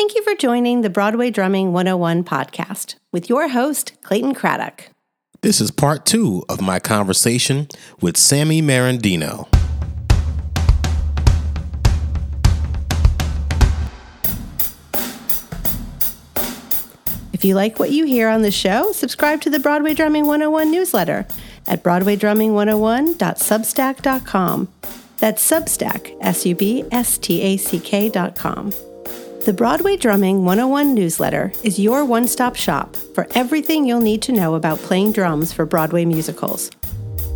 Thank you for joining the Broadway Drumming 101 podcast with your host, Clayton Craddock. This is part two of my conversation with Sammy Merendino. If you like what you hear on the show, subscribe to the Broadway Drumming 101 newsletter at broadwaydrumming101.substack.com. That's Substack, S U B S T A C K.com. The Broadway Drumming 101 newsletter is your one stop shop for everything you'll need to know about playing drums for Broadway musicals.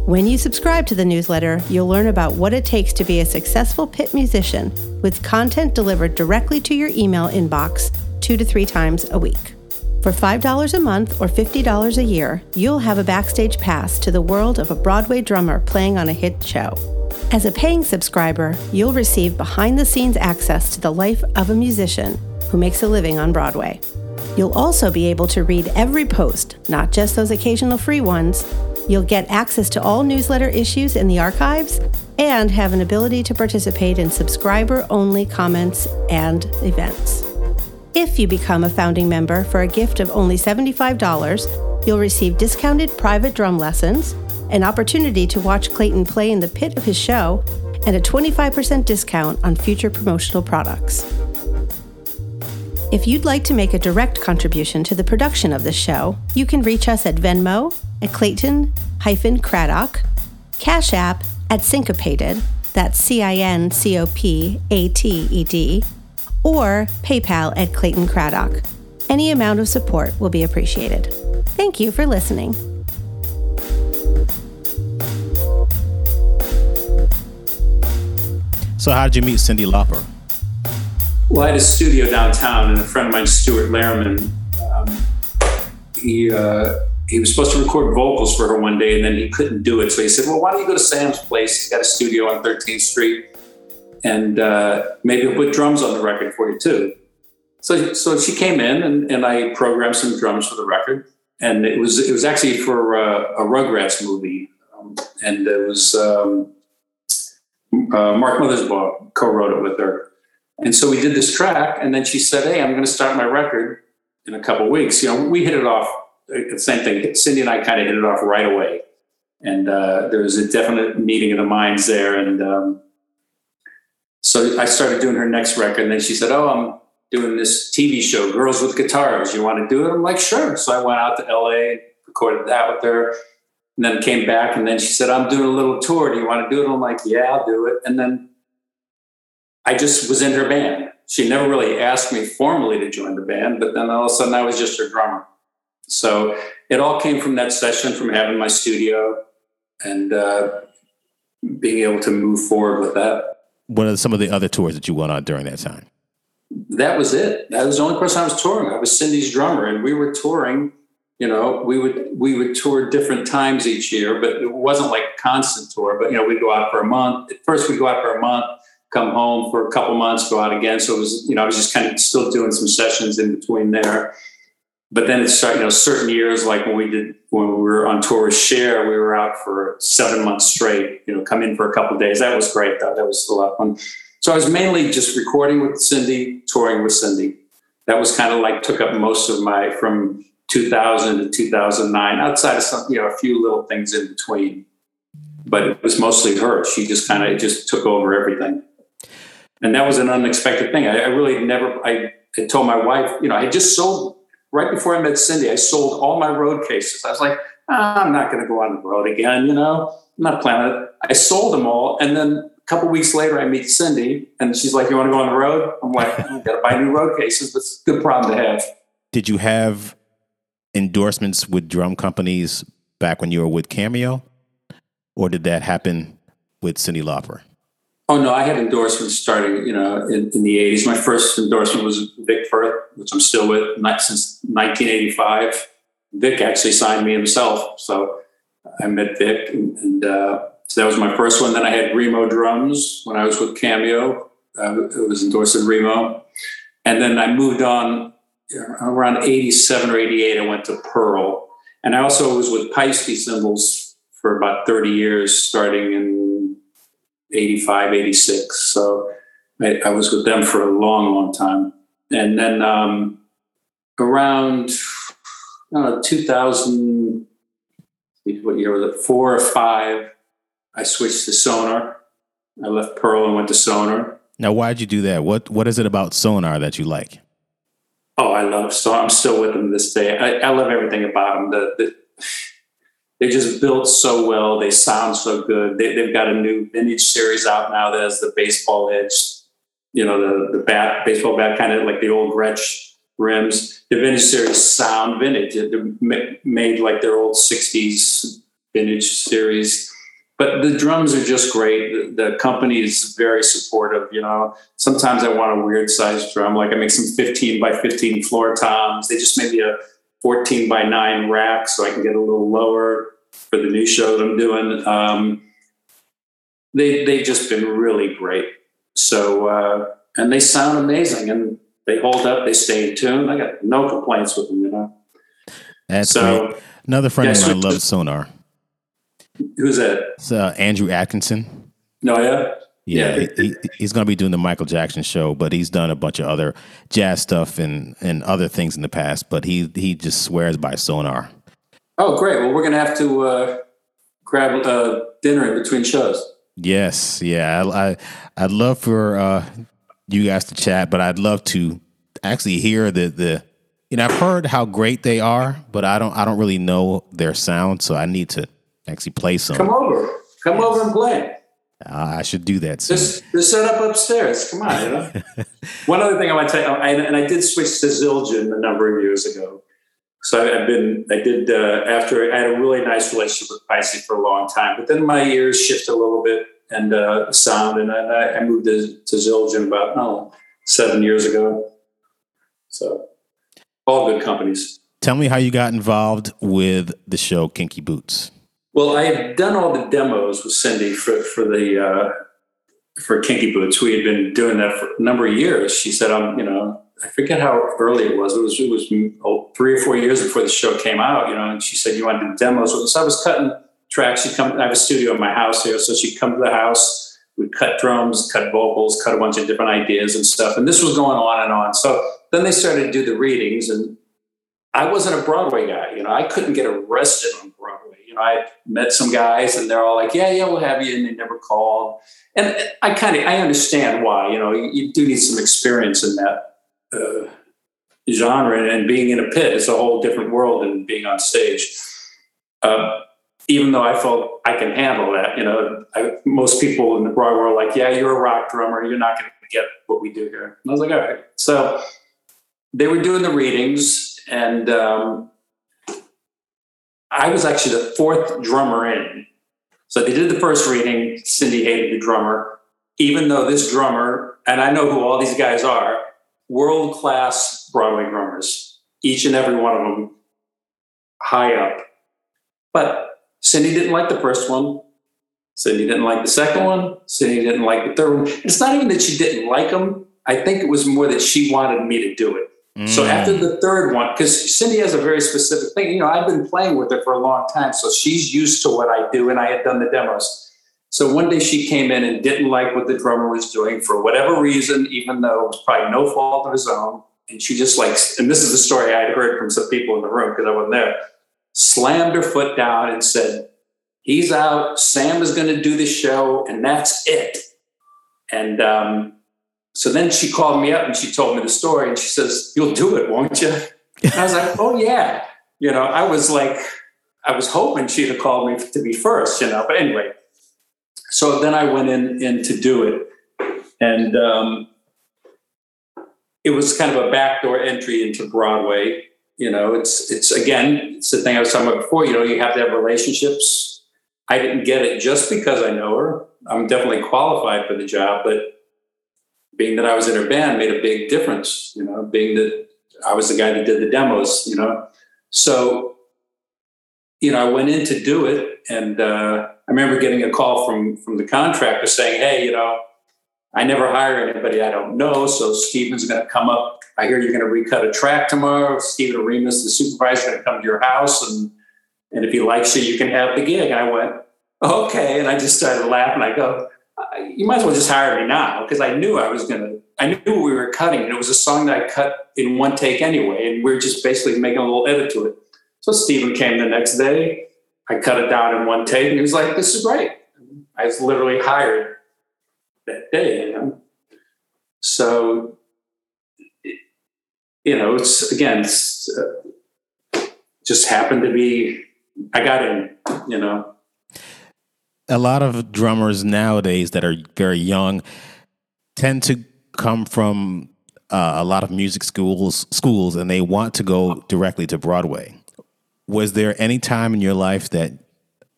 When you subscribe to the newsletter, you'll learn about what it takes to be a successful pit musician with content delivered directly to your email inbox two to three times a week. For $5 a month or $50 a year, you'll have a backstage pass to the world of a Broadway drummer playing on a hit show. As a paying subscriber, you'll receive behind the scenes access to the life of a musician who makes a living on Broadway. You'll also be able to read every post, not just those occasional free ones. You'll get access to all newsletter issues in the archives and have an ability to participate in subscriber only comments and events. If you become a founding member for a gift of only $75, you'll receive discounted private drum lessons an opportunity to watch Clayton play in the pit of his show, and a 25% discount on future promotional products. If you'd like to make a direct contribution to the production of this show, you can reach us at Venmo at Clayton Craddock, Cash App at Cincopated, that's C I N C O P A T E D, or PayPal at Clayton Craddock. Any amount of support will be appreciated. Thank you for listening. So, how did you meet Cyndi Lauper? Well, I had a studio downtown, and a friend of mine, Stuart Lehrman, um, he uh, he was supposed to record vocals for her one day, and then he couldn't do it. So he said, "Well, why don't you go to Sam's place? He's got a studio on 13th Street, and uh, maybe he'll put drums on the record for you too." So, so she came in, and, and I programmed some drums for the record, and it was it was actually for uh, a Rugrats movie, um, and it was. Um, uh, Mark Mothersbaugh co-wrote it with her. And so we did this track, and then she said, "Hey, I'm going to start my record in a couple weeks." You know, we hit it off. Uh, same thing. Cyndi and I kind of hit it off right away, and uh, there was a definite meeting of the minds there. And um, so I started doing her next record, and then she said, "Oh, I'm doing this TV show, Girls with Guitars. You want to do it?" I'm like, "Sure." So I went out to LA, recorded that with her and then came back and then she said, I'm doing a little tour. Do you want to do it? I'm like, yeah, I'll do it. And then I just was in her band. She never really asked me formally to join the band, but then all of a sudden I was just her drummer. So it all came from that session, from having my studio and uh, being able to move forward with that. What are some of the other tours that you went on during that time? That was it. That was the only person I was touring. I was cyndi's drummer, and we were touring you know we would we would tour different times each year but it wasn't like a constant tour but you know we'd go out for a month. At first we'd go out for a month come home for a couple months go out again. So it was you know i was just kind of still doing some sessions in between there. But then it's you know certain years like when we did when we were on tour with Cher we were out for seven months straight you know come in for a couple days. That was great though. That was a lot of fun. So i was mainly just recording with cyndi touring with cyndi. That was kind of like took up most of my from 2000 to 2009, outside of some, you know, a few little things in between. But it was mostly her. She just kind of just took over everything. And that was an unexpected thing. I, I really never, I, told my wife, you know, I just sold, right before I met Cyndi, I sold all my road cases. I was like, oh, I'm not going to go on the road again, you know, I'm not planning it. I sold them all. And then a couple weeks later, I meet Cyndi and she's like, you want to go on the road? I'm like, I got to buy new road cases. That's a good problem to have. Did you have endorsements with drum companies back when you were with Cameo, or did that happen with Cyndi Lauper? Oh no, I had endorsements starting, you know, in, in the '80s. My first endorsement was Vic Firth, which I'm still with since 1985. Vic actually signed me himself, so I met Vic, and, and uh, so that was my first one. Then I had Remo drums when I was with Cameo. Uh, it was endorsed with Remo, and then I moved on around 87 or 88, I went to Pearl. And I also was with Paiste cymbals for about 30 years, starting in 85, 86. So I, I, was with them for a long, long time. and then um, around know, 2000, what year was it? Four or five, I switched to Sonor. I left Pearl and went to Sonor. Now, why'd you do that? What What is it about Sonor that you like? Oh, I love so I'm still with them this day. I, I love everything about them. The, the, they just built so well. They sound so good. They, have got a new vintage series out now that has the baseball edge. You know, the the bat baseball bat kind of like the old Gretsch rims. The vintage series sound vintage. They're made like their old '60s vintage series but the drums are just great. The, the, company is very supportive. You know, sometimes I want a weird size drum, like I make some 15 by 15 floor toms. They just made me a 14 by 9 rack so I can get a little lower for the new show that I'm doing. Um, they they've just been really great. So uh, and they sound amazing and they hold up. They stay in tune. I got no complaints with them. You know. That's so, great. Another friend yeah, of mine loves Sonor. Who's that? It's uh, Andrew Atkinson. No, yeah. Yeah, yeah. He, he's going to be doing the Michael Jackson show, but he's done a bunch of other jazz stuff and, and other things in the past. But he he just swears by Sonor. Oh, great! Well, we're going to have to uh, grab uh, dinner in between shows. Yes, yeah. I, I I'd love for uh, you guys to chat, but I'd love to actually hear the the. You know, I've heard how great they are, but I don't I don't really know their sound, so I need to actually play some. Come over. Come yes. over and play. Uh, I should do that. Soon. Just, just set up upstairs. Come on. You know? One other thing I want to tell you, I, and I did switch to Zildjian a number of years ago. So I've been, I did, uh, after I had a really nice relationship with Paiste for a long time, but then my ears shifted a little bit and uh, sound, and I, I moved to, to Zildjian about, oh, seven years ago. So all good companies. Tell me how you got involved with the show Kinky Boots. Well, I had done all the demos with Cyndi for for the uh, for Kinky Boots. We had been doing that for a number of years. She said, "I'm, you know, I forget how early it was. It was it was oh, three or four years before the show came out. You know, and she said you want to do demos. So I was cutting tracks. She'd come. I have a studio in my house here, so she'd come to the house. We'd cut drums, cut vocals, cut a bunch of different ideas and stuff. And this was going on and on. So then they started to do the readings, and I wasn't a Broadway guy. You know, I couldn't get arrested on. You know, I met some guys and they're all like, yeah, yeah, we'll have you. And they never called. And I kind of, I understand why, you know, you, you, do need some experience in that uh, genre and being in a pit is a whole different world than being on stage. Uh, even though I felt I can handle that, you know, I, most people in the Broadway were like, yeah, you're a rock drummer. You're not going to get what we do here. And I was like, all right. So they were doing the readings and um, I was actually the fourth drummer in. So they did the first reading. Cyndi hated the drummer, even though this drummer, and I know who all these guys are, world class Broadway drummers, each and every one of them high up. But Cyndi didn't like the first one. Cyndi didn't like the second one. Cyndi didn't like the third one. It's not even that she didn't like them. I think it was more that she wanted me to do it. So after the third one, because Cyndi has a very specific thing, you know, I've been playing with her for a long time, so she's used to what I do, and I had done the demos. So one day she came in and didn't like what the drummer was doing for whatever reason, even though it was probably no fault of his own. And she just like, and this is the story I'd heard from some people in the room because I wasn't there, slammed her foot down and said, He's out. Sam is going to do the show, and that's it. And um, so then she called me up and she told me the story and she says, You'll do it, won't you? And I was like, Oh, yeah. You know, I was like, I was hoping she'd have called me to be first, you know, but anyway. So then I went in, in to do it. And um, it was kind of a backdoor entry into Broadway. You know, it's, it's again, it's the thing I was talking about before, you know, you have to have relationships. I didn't get it just because I know her. I'm definitely qualified for the job, but being that I was in her band made a big difference, you know, being that I was the guy that did the demos, you know. So, you know, I went in to do it and uh, I remember getting a call from from the contractor saying, Hey, you know, I never hire anybody I don't know. So Stephen's gonna come up. I hear you're gonna recut a track tomorrow. Stephen Oremus, the supervisor, gonna come to your house and and if he likes you, you can have the gig. And I went, okay. And I just started laughing. I go, you might as well just hire me now because I knew I was to I knew we were cutting, and it was a song that I cut in one take anyway, and we are just basically making a little edit to it. So Stephen came the next day. I cut it down in one take, and he was like, "This is great." I was literally hired that day, you know. So, you know, it's again, it's, uh, just happened to be. I got in, you know. A lot of drummers nowadays that are very young tend to come from uh, a lot of music schools schools and they want to go directly to Broadway. Was there any time in your life that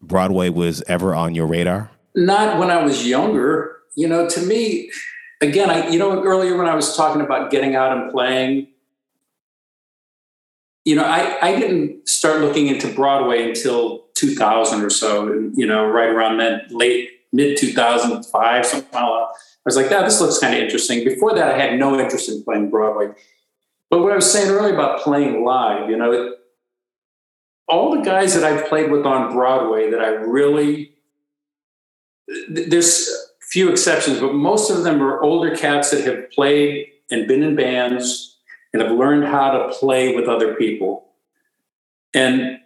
Broadway was ever on your radar? Not when I was younger. You know, to me, again, I you know earlier when I was talking about getting out and playing, you know, I, I didn't start looking into Broadway until 2000 or so, you know, right around then, late mid 2005, something like that. I was like, "Yeah, this looks kind of interesting." Before that, I had no interest in playing Broadway. But what I was saying earlier about playing live, you know, all the guys that I've played with on Broadway that I really there's few exceptions, but most of them are older cats that have played and been in bands and have learned how to play with other people. And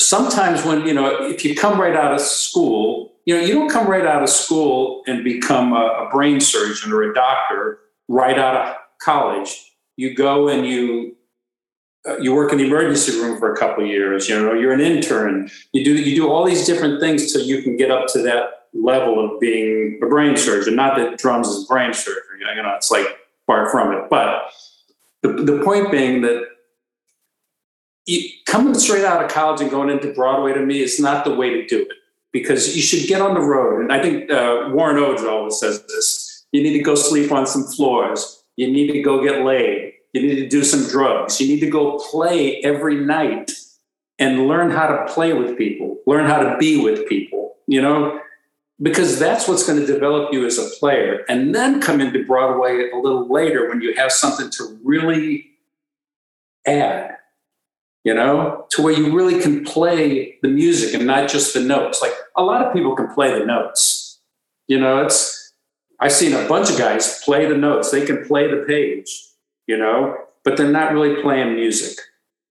sometimes when, you know, if you come right out of school, you know, you don't come right out of school and become a, a brain surgeon or a doctor right out of college. You go and you uh, you work in the emergency room for a couple years. You know, you're an intern. You do you do all these different things till you can get up to that level of being a brain surgeon. Not that drums is brain surgery. You know, it's like far from it. But the, the point being that coming straight out of college and going into Broadway to me is not the way to do it because you should get on the road. And I think uh, Warren Odze always says this you need to go sleep on some floors, you need to go get laid, you need to do some drugs, you need to go play every night and learn how to play with people, learn how to be with people, you know, because that's what's going to develop you as a player. And then come into Broadway a little later when you have something to really add you know, to where you really can play the music and not just the notes. Like a lot of people can play the notes. You know, it's I've seen a bunch of guys play the notes. They can play the page, you know, but they're not really playing music.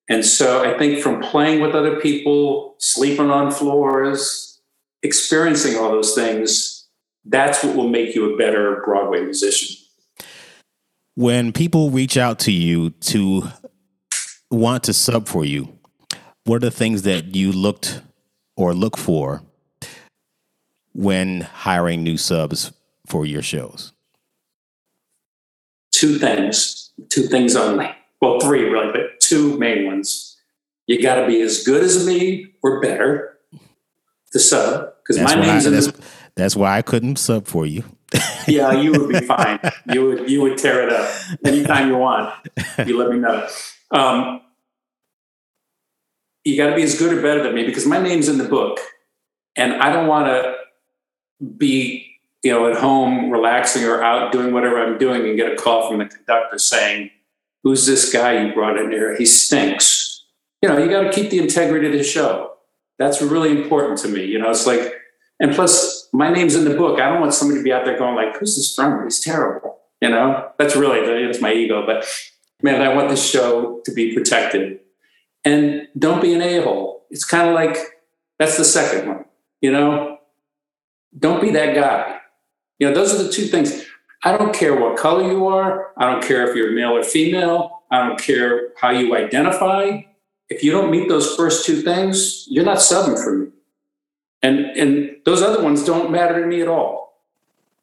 And so I think from playing with other people, sleeping on floors, experiencing all those things, that's what will make you a better Broadway musician. When people reach out to you to want to sub for you, what are the things that you looked or look for when hiring new subs for your shows? Two things, two things only. Well, three really, but two main ones. You got to be as good as me or better to sub because my name's I, in that's, the, that's why I couldn't sub for you. yeah, you would be fine. You would you would tear it up anytime you want. You let me know. Um, you got to be as good or better than me because my name's in the book, and I don't want to be you know at home relaxing or out doing whatever I'm doing and get a call from the conductor saying, "Who's this guy you brought in here? He stinks." You know, you got to keep the integrity of the show. That's really important to me. You know, it's like, and plus, my name's in the book. I don't want somebody to be out there going like, "Who's this drummer? He's terrible." You know, that's really that's my ego, but man, I want this show to be protected. And don't be an a-hole. It's kind of like that's the second one you know? Don't be that guy. You know those are the two things. I don't care what color you are. I don't care if you're male or female. I don't care how you identify. If you don't meet those first two things you're not subbing for me. And and those other ones don't matter to me at all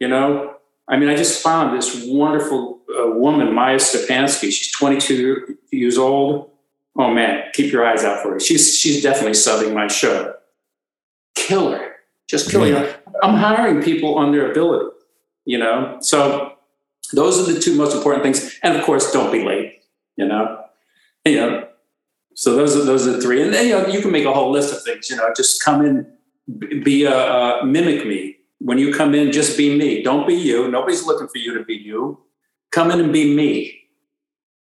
you know i mean i just found this wonderful uh, woman maya stepansky she's 22 years old oh man, keep your eyes out for her. She's she's definitely subbing my show. Killer, just killer. Yeah. I'm hiring people on their ability, you know. So those are the two most important things. And of course, don't be late. You know, you know. So those are those are the three. And then you know you can make a whole list of things. You know, just come in, be a uh, mimic me. When you come in, just be me. Don't be you. Nobody's looking for you to be you. Come in and be me,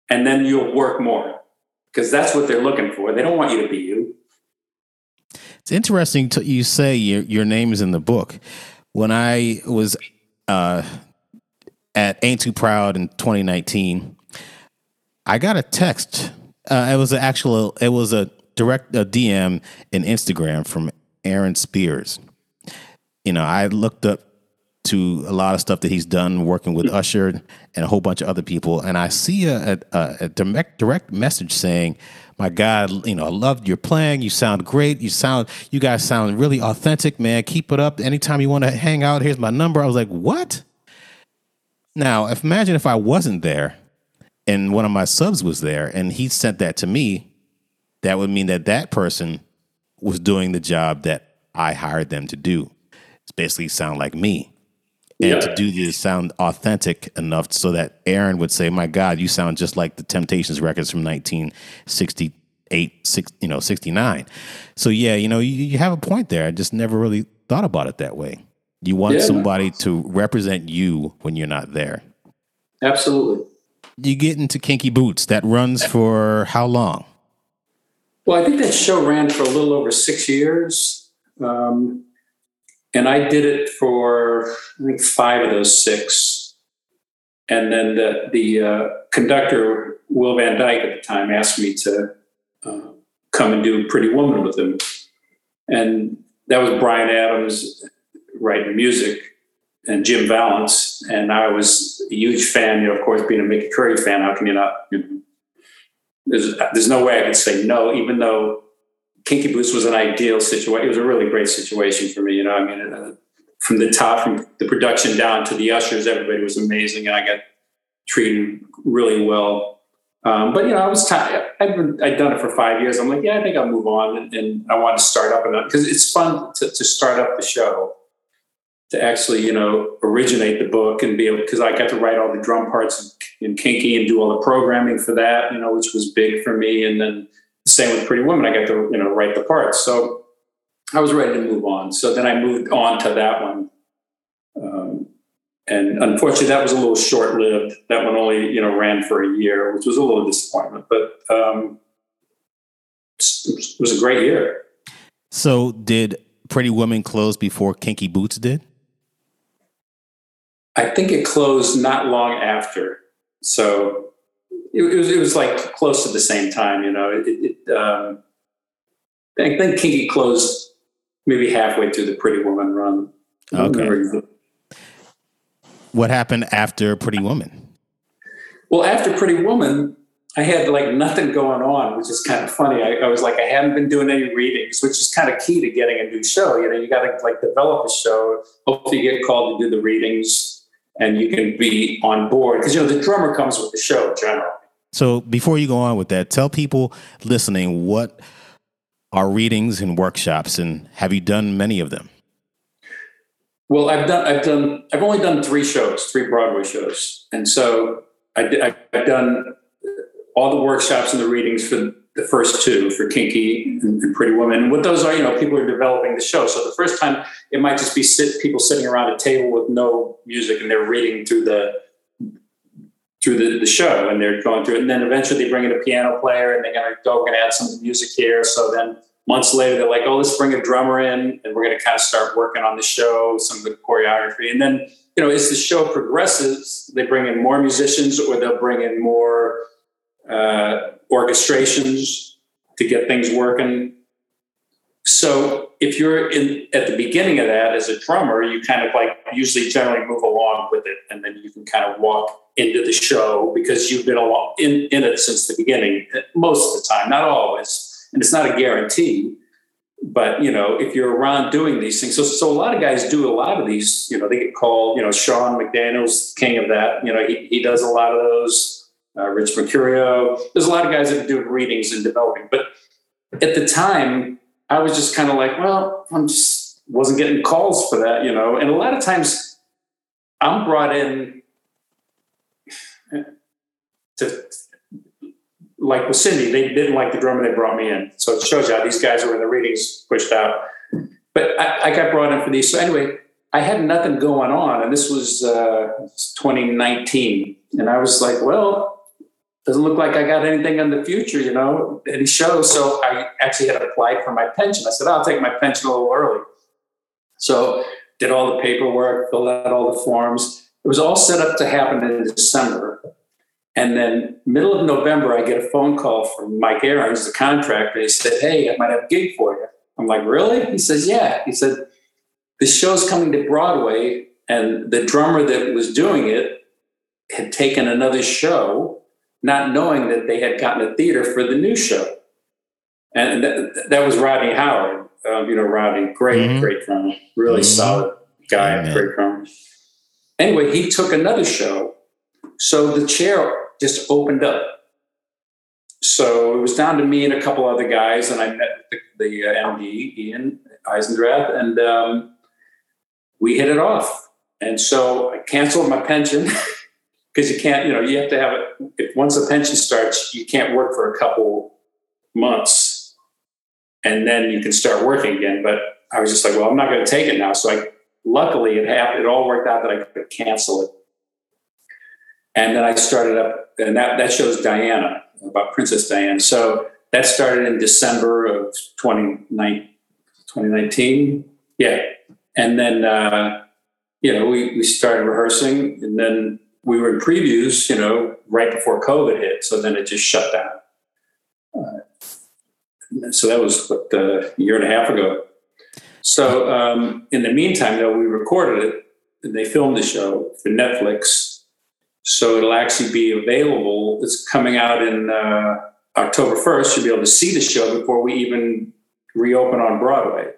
and then you'll work more because that's what they're looking for. They don't want you to be you. It's interesting to you say your your name is in the book. When I was uh, at Ain't Too Proud in 2019, I got a text. Uh, it was an actual, it was a direct a DM in Instagram from Aaron Spears. You know, I looked up to a lot of stuff that he's done working with Usher and a whole bunch of other people, and I see a, a, a direct direct message saying, "My God, you know, I loved your playing. You sound great. You sound, you guys sound really authentic, man. Keep it up. Anytime you want to hang out, here's my number." I was like, "What?" Now, if imagine if I wasn't there, and one of my subs was there, and he sent that to me, that would mean that that person was doing the job that I hired them to do. Basically sound like me and to do this sound authentic enough so that Aaron would say, "My God, you sound just like the Temptations records from 1968, six, you know, 69." So yeah, you know, you, you, have a point there. I just never really thought about it that way. You want yeah, somebody to represent you when you're not there. Absolutely. You get into Kinky Boots. That runs for how long? Well, I think that show ran for a little over six years. Um, and I did it for five of those six. And then the, the uh, conductor, Will Van Dyke at the time, asked me to uh, come and do Pretty Woman with him. And that was Bryan Adams writing music and Jim Vallance. And I was a huge fan, you know, of course, being a Mickey Curry fan, how can you not? You know, there's, there's no way I could say no, even though Kinky Boots was an ideal situation. It was a really great situation for me. You know, I mean, uh, from the top, from the production down to the ushers, everybody was amazing, and I got treated really well. Um, but you know, I was tired. I'd, I'd done it for five years. I'm like, yeah, I think I'll move on, and, and I want to start up and because it's fun to, to start up the show, to actually you know originate the book and be able because I got to write all the drum parts in, in Kinky and do all the programming for that, you know, which was big for me, and then same with Pretty Woman. I got to you know write the parts, so I was ready to move on. So then I moved on to that one, um, and unfortunately, that was a little short lived. That one only you know ran for a year, which was a little disappointment, but um, it was a great year. So did Pretty Woman close before Kinky Boots did? I think it closed not long after. So it, it, was it was like close to the same time. You know, it, it um, I think Kinky closed maybe halfway through the Pretty Woman run. Okay. What happened after Pretty Woman? Well, after Pretty Woman, I had like nothing going on, which is kind of funny. I, I, was like, I hadn't been doing any readings, which is kind of key to getting a new show. You know, you got to like develop a show. Hopefully, you get called to do the readings, and you can be on board because you know the drummer comes with the show generally. So before you go on with that, tell people listening what are readings and workshops, and have you done many of them? Well, I've done. I've done. I've only done three shows, three Broadway shows, and so I, have done all the workshops and the readings for the first two for Kinky and, Pretty Woman. And what those are, you know, people are developing the show. So the first time, it might just be sit, people sitting around a table with no music, and they're reading through the through the, the show and they're going through it. And then eventually they bring in a piano player and they're going to go, to add some music here. So then months later, they're like, oh, let's bring a drummer in and we're going to kind of start working on the show, some of the choreography. And then, you know, as the show progresses, they bring in more musicians or they'll bring in more uh, orchestrations to get things working. So if you're in at the beginning of that as a drummer, you kind of like usually generally move along with it, and then you can kind of walk into the show because you've been in, in it since the beginning most of the time not always and it's not a guarantee but you know if you're around doing these things so, so a lot of guys do a lot of these you know they get called you know sean mcdaniel's king of that you know he, he does a lot of those uh, rich mercurio there's a lot of guys that are doing readings and developing but at the time i was just kind of like well i'm just wasn't getting calls for that you know and a lot of times i'm brought in to like with Cyndi, they didn't like the drummer they brought me in. So it shows you how these guys were in the readings pushed out. But I, I got brought in for these. So anyway, I had nothing going on, and this was uh, 2019, and I was like, well. Doesn't look like I got anything in the future, you know, any shows. So I actually had applied for my pension. I said, I'll take my pension a little early. So did all the paperwork, filled out all the forms, it was all set up to happen in December. And then middle of November, I get a phone call from Mike Aarons, the contractor. He said, Hey, I might have a gig for you. I'm like, Really? He says, Yeah. He said, The show's coming to Broadway, and the drummer that was doing it had taken another show, not knowing that they had gotten a theater for the new show. And that, that was Rodney Howard. Um, you know, Rodney, great, mm-hmm. great drummer, really mm-hmm. solid guy, great drummer. Anyway, he took another show. So the chair just opened up. So it was down to me and a couple other guys, and I met the, the uh, MD, Ian Eisendrath, and um, we hit it off. And so I canceled my pension because you can't, you know, you have to have it. If once the pension starts, you can't work for a couple months, and then you can start working again. But I was just like, well, I'm not going to take it now. So I, luckily, it happened. It all worked out that I could cancel it. And then I started up, and that, that shows Diana, about Princess Diana. So that started in December of 2019. Yeah. And then, uh, you know, we, we started rehearsing, and then we were in previews, you know, right before COVID hit. So then it just shut down. Uh, so that was what, uh, a year and a half ago. So um, in the meantime, though, we recorded it and they filmed the show for Netflix so it'll actually be available. It's coming out in uh, October 1st. You'll be able to see the show before we even reopen on Broadway.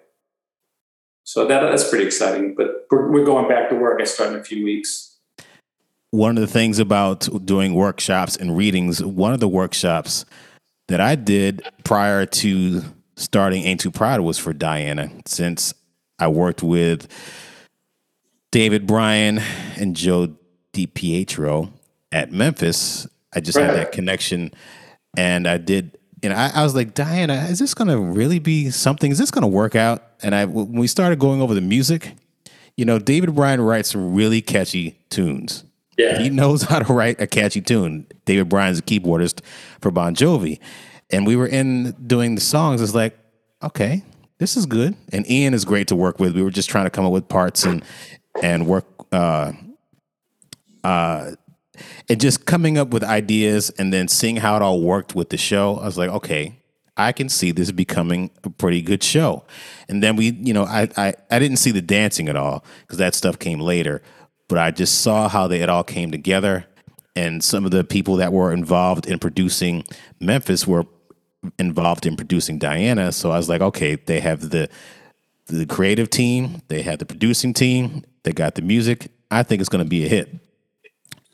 So that, that's pretty exciting. But we're, we're going back to work. I start in a few weeks. One of the things about doing workshops and readings, one of the workshops that I did prior to starting Ain't Too Proud was for Diana, since I worked with David Bryan and Joe DiPietro at Memphis. I just right. had that connection, and I did. And I, I was like, Diana, is this going to really be something? Is this going to work out? And I, when we started going over the music, you know, David Bryan writes really catchy tunes. Yeah. He knows how to write a catchy tune. David Bryan's a keyboardist for Bon Jovi. And we were in doing the songs. It's like, okay, this is good. And Ian is great to work with. We were just trying to come up with parts and and work uh, uh, and just coming up with ideas and then seeing how it all worked with the show, I was like, okay, I can see this becoming a pretty good show. And then we, you know, I I, I didn't see the dancing at all because that stuff came later, but I just saw how they it all came together. And some of the people that were involved in producing Memphis were involved in producing Diana. So I was like, okay, they have the the creative team, they have the producing team, they got the music. I think it's going to be a hit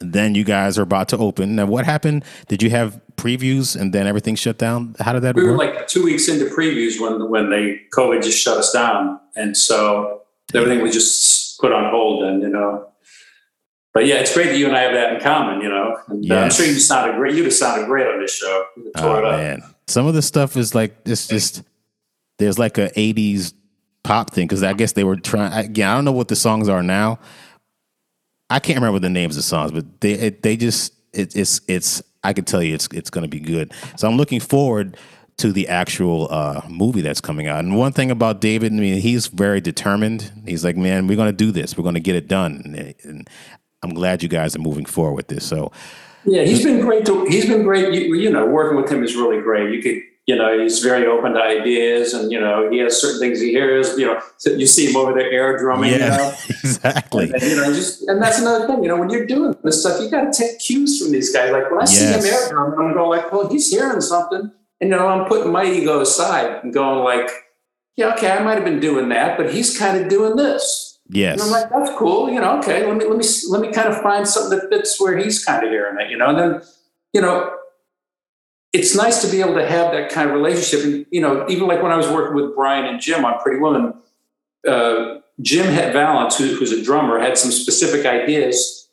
then you guys are about to open. Now, what happened? Did you have previews and then everything shut down? How did that we work? were like two weeks into previews when when they COVID just shut us down, and so everything was just put on hold. And you know, but yeah, it's great that you and I have that in common. You know, and, yes. uh, I'm sure you sounded great. You have sounded great on this show. Oh man, some of the stuff is like it's just there's like a '80s pop thing because I guess they were trying. Again, I don't know what the songs are now I can't remember the names of songs, but they it, they just it, it's it's I can tell you it's it's going to be good. So I'm looking forward to the actual uh, movie that's coming out. And one thing about David, I mean, he's very determined. He's like, man, we're going to do this. We're going to get it done. And, and, I'm glad you guys are moving forward with this. So yeah, he's been great. To, he's been great. You, you know, working with him is really great. You could you know, he's very open to ideas and, you know, he has certain things he hears, you know, you see him over there air drumming, yeah, you know. Exactly. And, you know, just, and that's another thing, you know, when you're doing this stuff, you got to take cues from these guys. Like when I yes. see him air drumming, I'm going like, well, he's hearing something. And, you know, I'm putting my ego aside and going like, yeah, okay, I might have been doing that, but he's kind of doing this. Yes. And I'm like, that's cool. You know, okay, let me, let me, let me kind of find something that fits where he's kind of hearing it, you know, and then, you know, it's nice to be able to have that kind of relationship. And, you know, even like when I was working with Bryan and Jim on Pretty Woman, uh, Jim had Vallance, who, who's a drummer, had some specific ideas.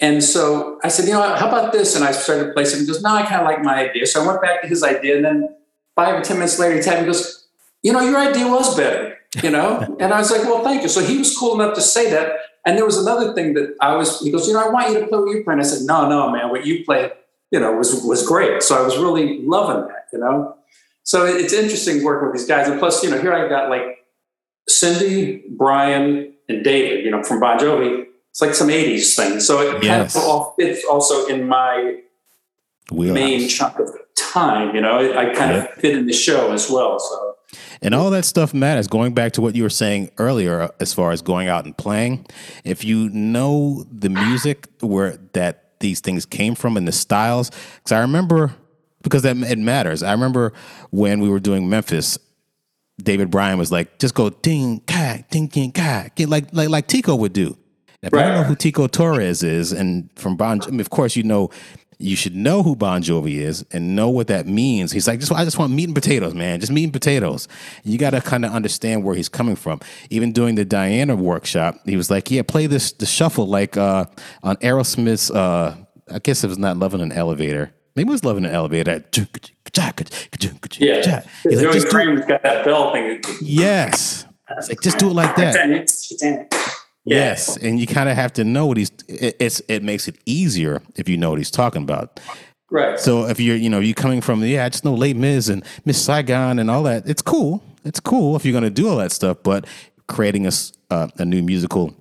And so I said, you know, how about this? And I started to play something. He goes, no, I kind of like my idea. So I went back to his idea. And then five or 10 minutes later, he tapped me goes, you know, your idea was better, you know? and I was like, well, thank you. So he was cool enough to say that. And there was another thing that I was, he goes, you know, I want you to play what you play. And I said, no, no, man, what you play you know, was was great. So I was really loving that, you know. So it's interesting working with these guys, and plus, you know, here I've got like Cyndi, Bryan, and David, you know, from Bon Jovi. it's like some '80s thing. So it Yes. kind of fits also in my Wheelhouse. main chunk of time. You know, I, I kind Yep. of fit in the show as well. So And all that stuff matters. Going back to what you were saying earlier, uh, as far as going out and playing, if you know the music where that these things came from and the styles, because I remember because that it matters. I remember when we were doing Memphis, David Bryan was like, "Just go ding ka ding ding ka," Get like like like Tico would do. If you don't know who Tico Torres is, and from Bon, I mean, of course you know. You should know who Bon Jovi is and know what that means. He's like, just I just want meat and potatoes, man. Just meat and potatoes. You got to kind of understand where he's coming from. Even doing the Diana workshop, he was like, yeah, play this the shuffle like uh, on Aerosmith's. Uh, I guess it was not Love in an Elevator. Maybe it was Love in an Elevator. yeah, He's like, just do, got that bell thing. yes. It's like just do it like that. Yes, and you kind of have to know what he's. It, it's it makes it easier if you know what he's talking about. Right. So if you're you know you coming from yeah I just know Les Miz and Miss Saigon and all that it's cool it's cool if you're gonna do all that stuff but creating a uh, a new musical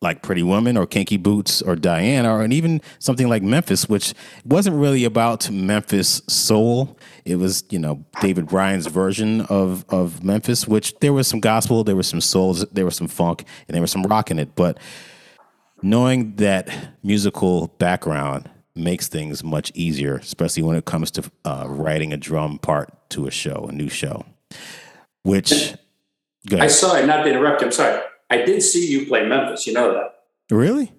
like Pretty Woman or Kinky Boots or Diana or and even something like Memphis which wasn't really about Memphis soul it was you know David Bryan's version of of Memphis which there was some gospel there was some soul there was some funk and there was some rock in it but knowing that musical background makes things much easier, especially when it comes to uh, writing a drum part to a show, a new show. Which, I saw it. Not to interrupt. you, I'm sorry. I did see you play Memphis. You know that. really?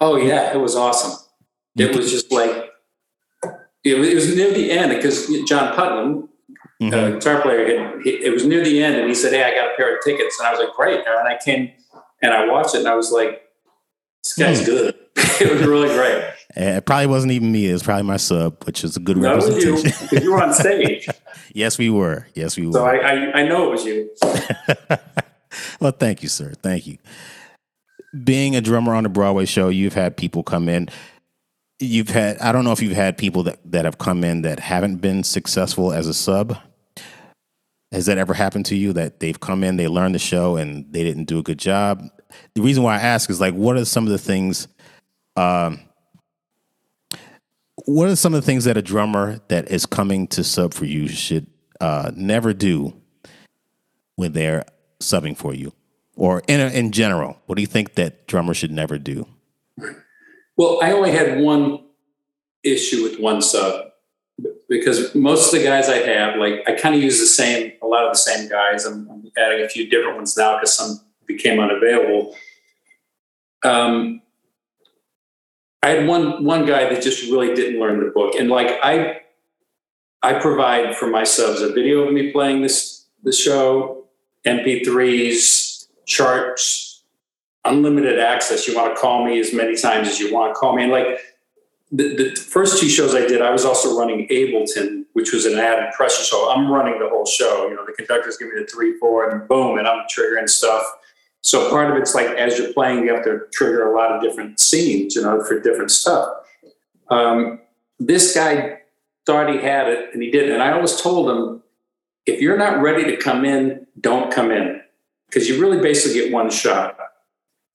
Oh yeah, it was awesome. It was just like it was, it was near the end because John Putnam, uh, guitar player, had, he, it was near the end, and he said, "Hey, I got a pair of tickets," and I was like, "Great!" And I came and I watched it, and I was like, "This guy's Hmm. good." it was really great. Eh, It probably wasn't even me. It was probably my sub, which is a good you representation. because you were on stage, yes, we were. Yes, we were. so I, I I know it was you. well, thank you, sir. Thank you. Being a drummer on a Broadway show, you've had people come in. You've had, I don't know if you've had people that, that have come in that haven't been successful as a sub. Has that ever happened to you that they've come in, they learned the show, and they didn't do a good job? The reason why I ask is like, what are some of the things, um, what are some of the things that a drummer that is coming to sub for you should uh, never do when they're subbing for you, or in in general? What do you think that drummers should never do? Well, I only had one issue with one sub because most of the guys I have, like, I kind of use the same, a lot of the same guys. I'm, I'm adding a few different ones now because some became unavailable. Um, I had one one guy that just really didn't learn the book, and like I, I provide for my subs a video of me playing this the show, MP3s, charts, unlimited access. You want to call me as many times as you want. To call me. And like the, the first two shows I did, I was also running Ableton, which was an added pressure show. I'm running the whole show. You know, the conductors give me the three, four, and boom, and I'm triggering stuff. So part of it's like as you're playing, you have to trigger a lot of different scenes, you know, for different stuff. Um, this guy thought he had it, and he didn't. And I always told him, if you're not ready to come in, don't come in, because you really basically get one shot.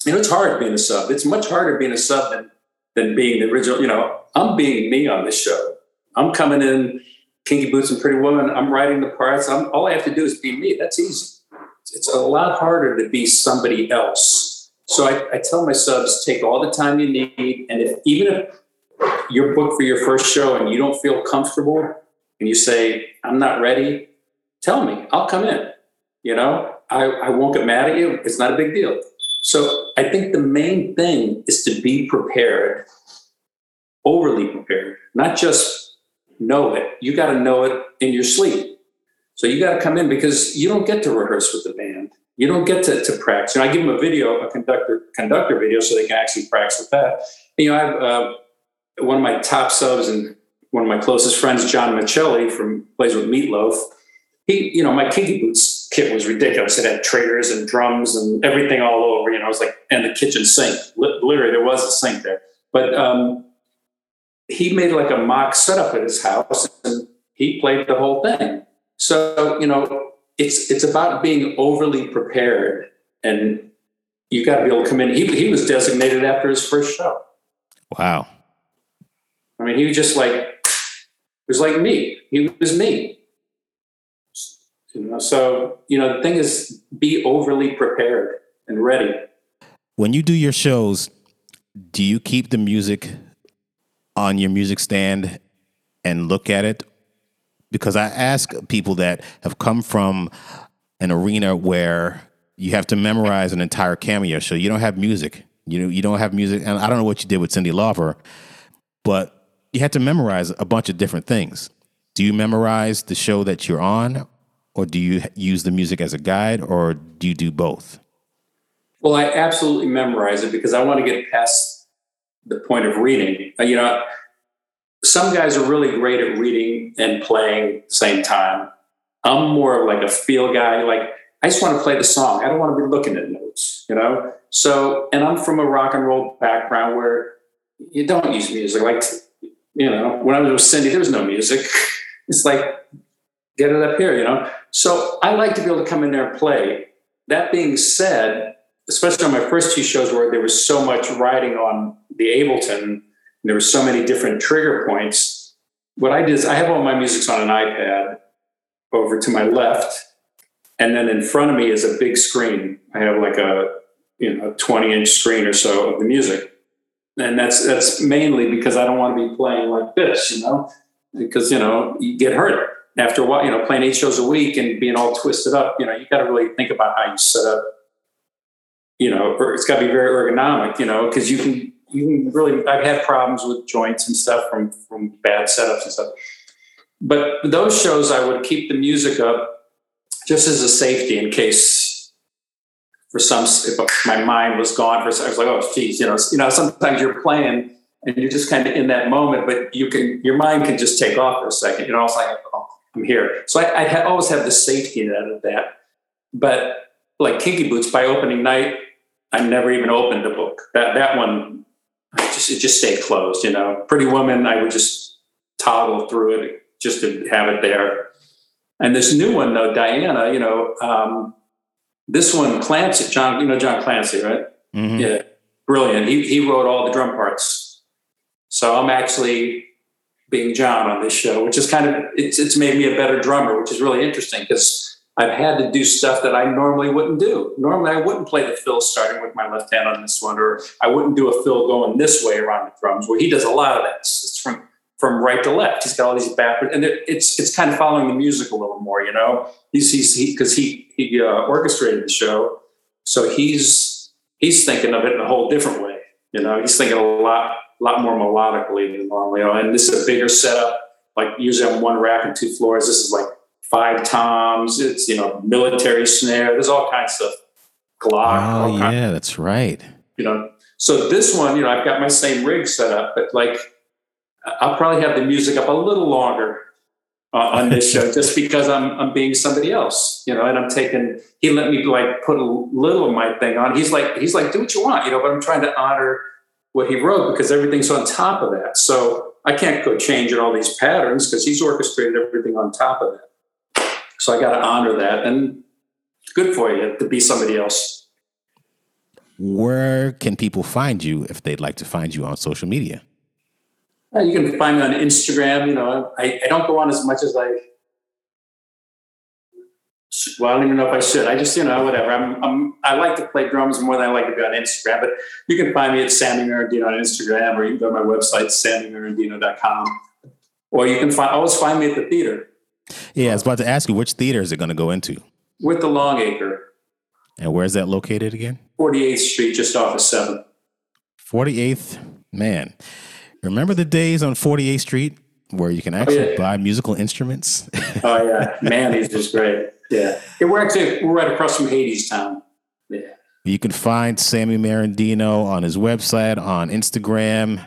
You know, it's hard being a sub. It's much harder being a sub than than being the original. You know, I'm being me on this show. I'm coming in, Kinky Boots and Pretty Woman. I'm writing the parts. I'm, all I have to do is be me. That's easy. It's a lot harder to be somebody else. So I, I tell my subs, take all the time you need, and if even if you're booked for your first show and you don't feel comfortable, and you say, "I'm not ready," tell me. I'll come in. You know, I, I won't get mad at you. It's not a big deal. So I think the main thing is to be prepared, overly prepared, not just know it. You got to know it in your sleep. So you got to come in because you don't get to rehearse with the band. You don't get to, to practice. And I give them a video, a conductor conductor video, so they can actually practice with that. You know, I have uh, one of my top subs and one of my closest friends, John Miceli, from plays with Meatloaf. He, you know, my Kinky Boots kit was ridiculous. It had triggers and drums and everything all over. You know, it was like and the kitchen sink. Literally, there was a sink there. But um, he made like a mock setup at his house, and he played the whole thing. So you know, it's it's about being overly prepared and you got to be able to come in. He, he was designated after his first show. Wow. I mean, he was just like, it was like me. He was me. You know, so, you know, the thing is, be overly prepared and ready. When you do your shows, do you keep the music on your music stand and look at it? Because I ask people that have come from an arena where you have to memorize an entire cameo show. You don't have music. You know, you don't have music, and I don't know what you did with Cyndi Lauper, but you had to memorize a bunch of different things. Do you memorize the show that you're on, or do you use the music as a guide, or do you do both? Well, I absolutely memorize it because I want to get past the point of reading. Uh, you know, some guys are really great at reading and playing at the same time. I'm more of like a feel guy. Like I just want to play the song. I don't want to be looking at notes, you know? So, and I'm from a rock and roll background where you don't use music. Like, you know, when I was with Cyndi, there was no music. It's like, get it up here, you know? So I like to be able to come in there and play. That being said, especially on my first two shows where there was so much riding on the Ableton, there were so many different trigger points. What I did is I have all my music's on an iPad over to my left, and then in front of me is a big screen. I have like a you know 20 inch screen or so of the music, and that's that's mainly because I don't want to be playing like this, you know, because you know you get hurt after a while. You know, playing eight shows a week and being all twisted up. You know, you got to really think about how you set up. You know, or it's got to be very ergonomic. You know, because you can you can really. I've had problems with joints and stuff from from bad setups and stuff. But those shows, I would keep the music up just as a safety in case for some if my mind was gone for I was like, oh geez, you know, you know, sometimes you're playing and you're just kind of in that moment, but you can your mind can just take off for a second. You know, it's like, I'm here. So I, I always have the safety net of that. But like Kinky Boots by opening night, I never even opened a book. That that one, I just it just stayed closed. You know, Pretty Woman, I would just toggle through it just to have it there. And this new one, though, Diana, you know, um, this one, Clancy, John, you know, John Clancy, right? Mm-hmm. Yeah, brilliant. He, he wrote all the drum parts. So I'm actually being John on this show, which is kind of, it's, it's made me a better drummer, which is really interesting because I've had to do stuff that I normally wouldn't do. Normally, I wouldn't play the fill starting with my left hand on this one, or I wouldn't do a fill going this way around the drums, where he does a lot of that. It's from from right to left. He's got all these backward, and it's it's kind of following the music a little more. You know, he's he's because he he, he uh, orchestrated the show, so he's he's thinking of it in a whole different way. You know, he's thinking a lot lot more melodically than know, and this is a bigger setup. Like usually on one rack and two floors. This is like five toms. It's you know military snare. There's all kinds of Glock. Oh yeah, that's right. You know, so this one, you know, I've got my same rig set up, but like I'll probably have the music up a little longer uh, on this show just because I'm I'm being somebody else, you know, and I'm taking. He let me like put a little of my thing on. He's like he's like do what you want, you know, but I'm trying to honor what he wrote because everything's on top of that. So I can't go changing all these patterns because he's orchestrated everything on top of that. So I got to honor that, and good for you to be somebody else. Where can people find you if they'd like to find you on social media? Uh, you can find me on Instagram. You know, I, I don't go on as much as I. Well, I don't even know if I should. I just, you know, whatever. I'm, I'm, I like to play drums more than I like to be on Instagram. But you can find me at Sammy Merendino on Instagram, or you can go to my website, sammymerendino.com. Or you can find, always find me at the theater. Yeah, I was about to ask you, which theater is it going to go into? With the Longacre. And where's that located again? 48th Street, just off of 7th. 48th, man. Remember the days on 48th Street where you can oh, actually oh, yeah. buy musical instruments? oh yeah, man, he's just great. Yeah. yeah, we're actually we're right across from Hadestown. Yeah. You can find Sammy Merendino on his website, on Instagram,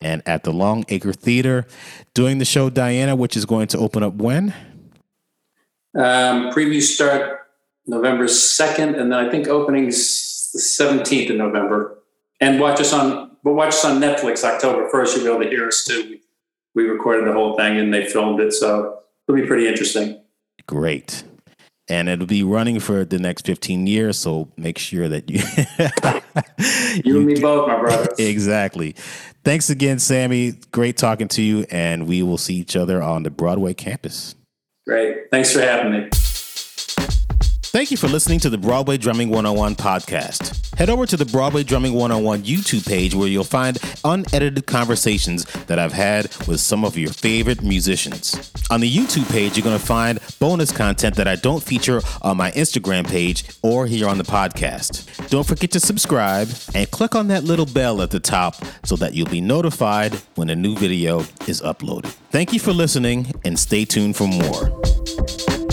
and at the Longacre Theater, doing the show Diana, which is going to open up when? Um, previews start November second, and then I think openings the seventeenth of November. And watch us on but watch us on Netflix October 1st. You'll be able to hear us too. We, recorded the whole thing and they filmed it. So it'll be pretty interesting. Great. and it'll be running for the next 15 years. So make sure that you. you and me both, my brother. Exactly. Thanks again, Sammy. Great talking to you, and we will see each other on the Broadway campus. Great. Thanks for having me. Thank you for listening to the Broadway Drumming 101 podcast. Head over to the Broadway Drumming 101 YouTube page where you'll find unedited conversations that I've had with some of your favorite musicians. On the YouTube page, you're going to find bonus content that I don't feature on my Instagram page or here on the podcast. Don't forget to subscribe and click on that little bell at the top so that you'll be notified when a new video is uploaded. Thank you for listening and stay tuned for more.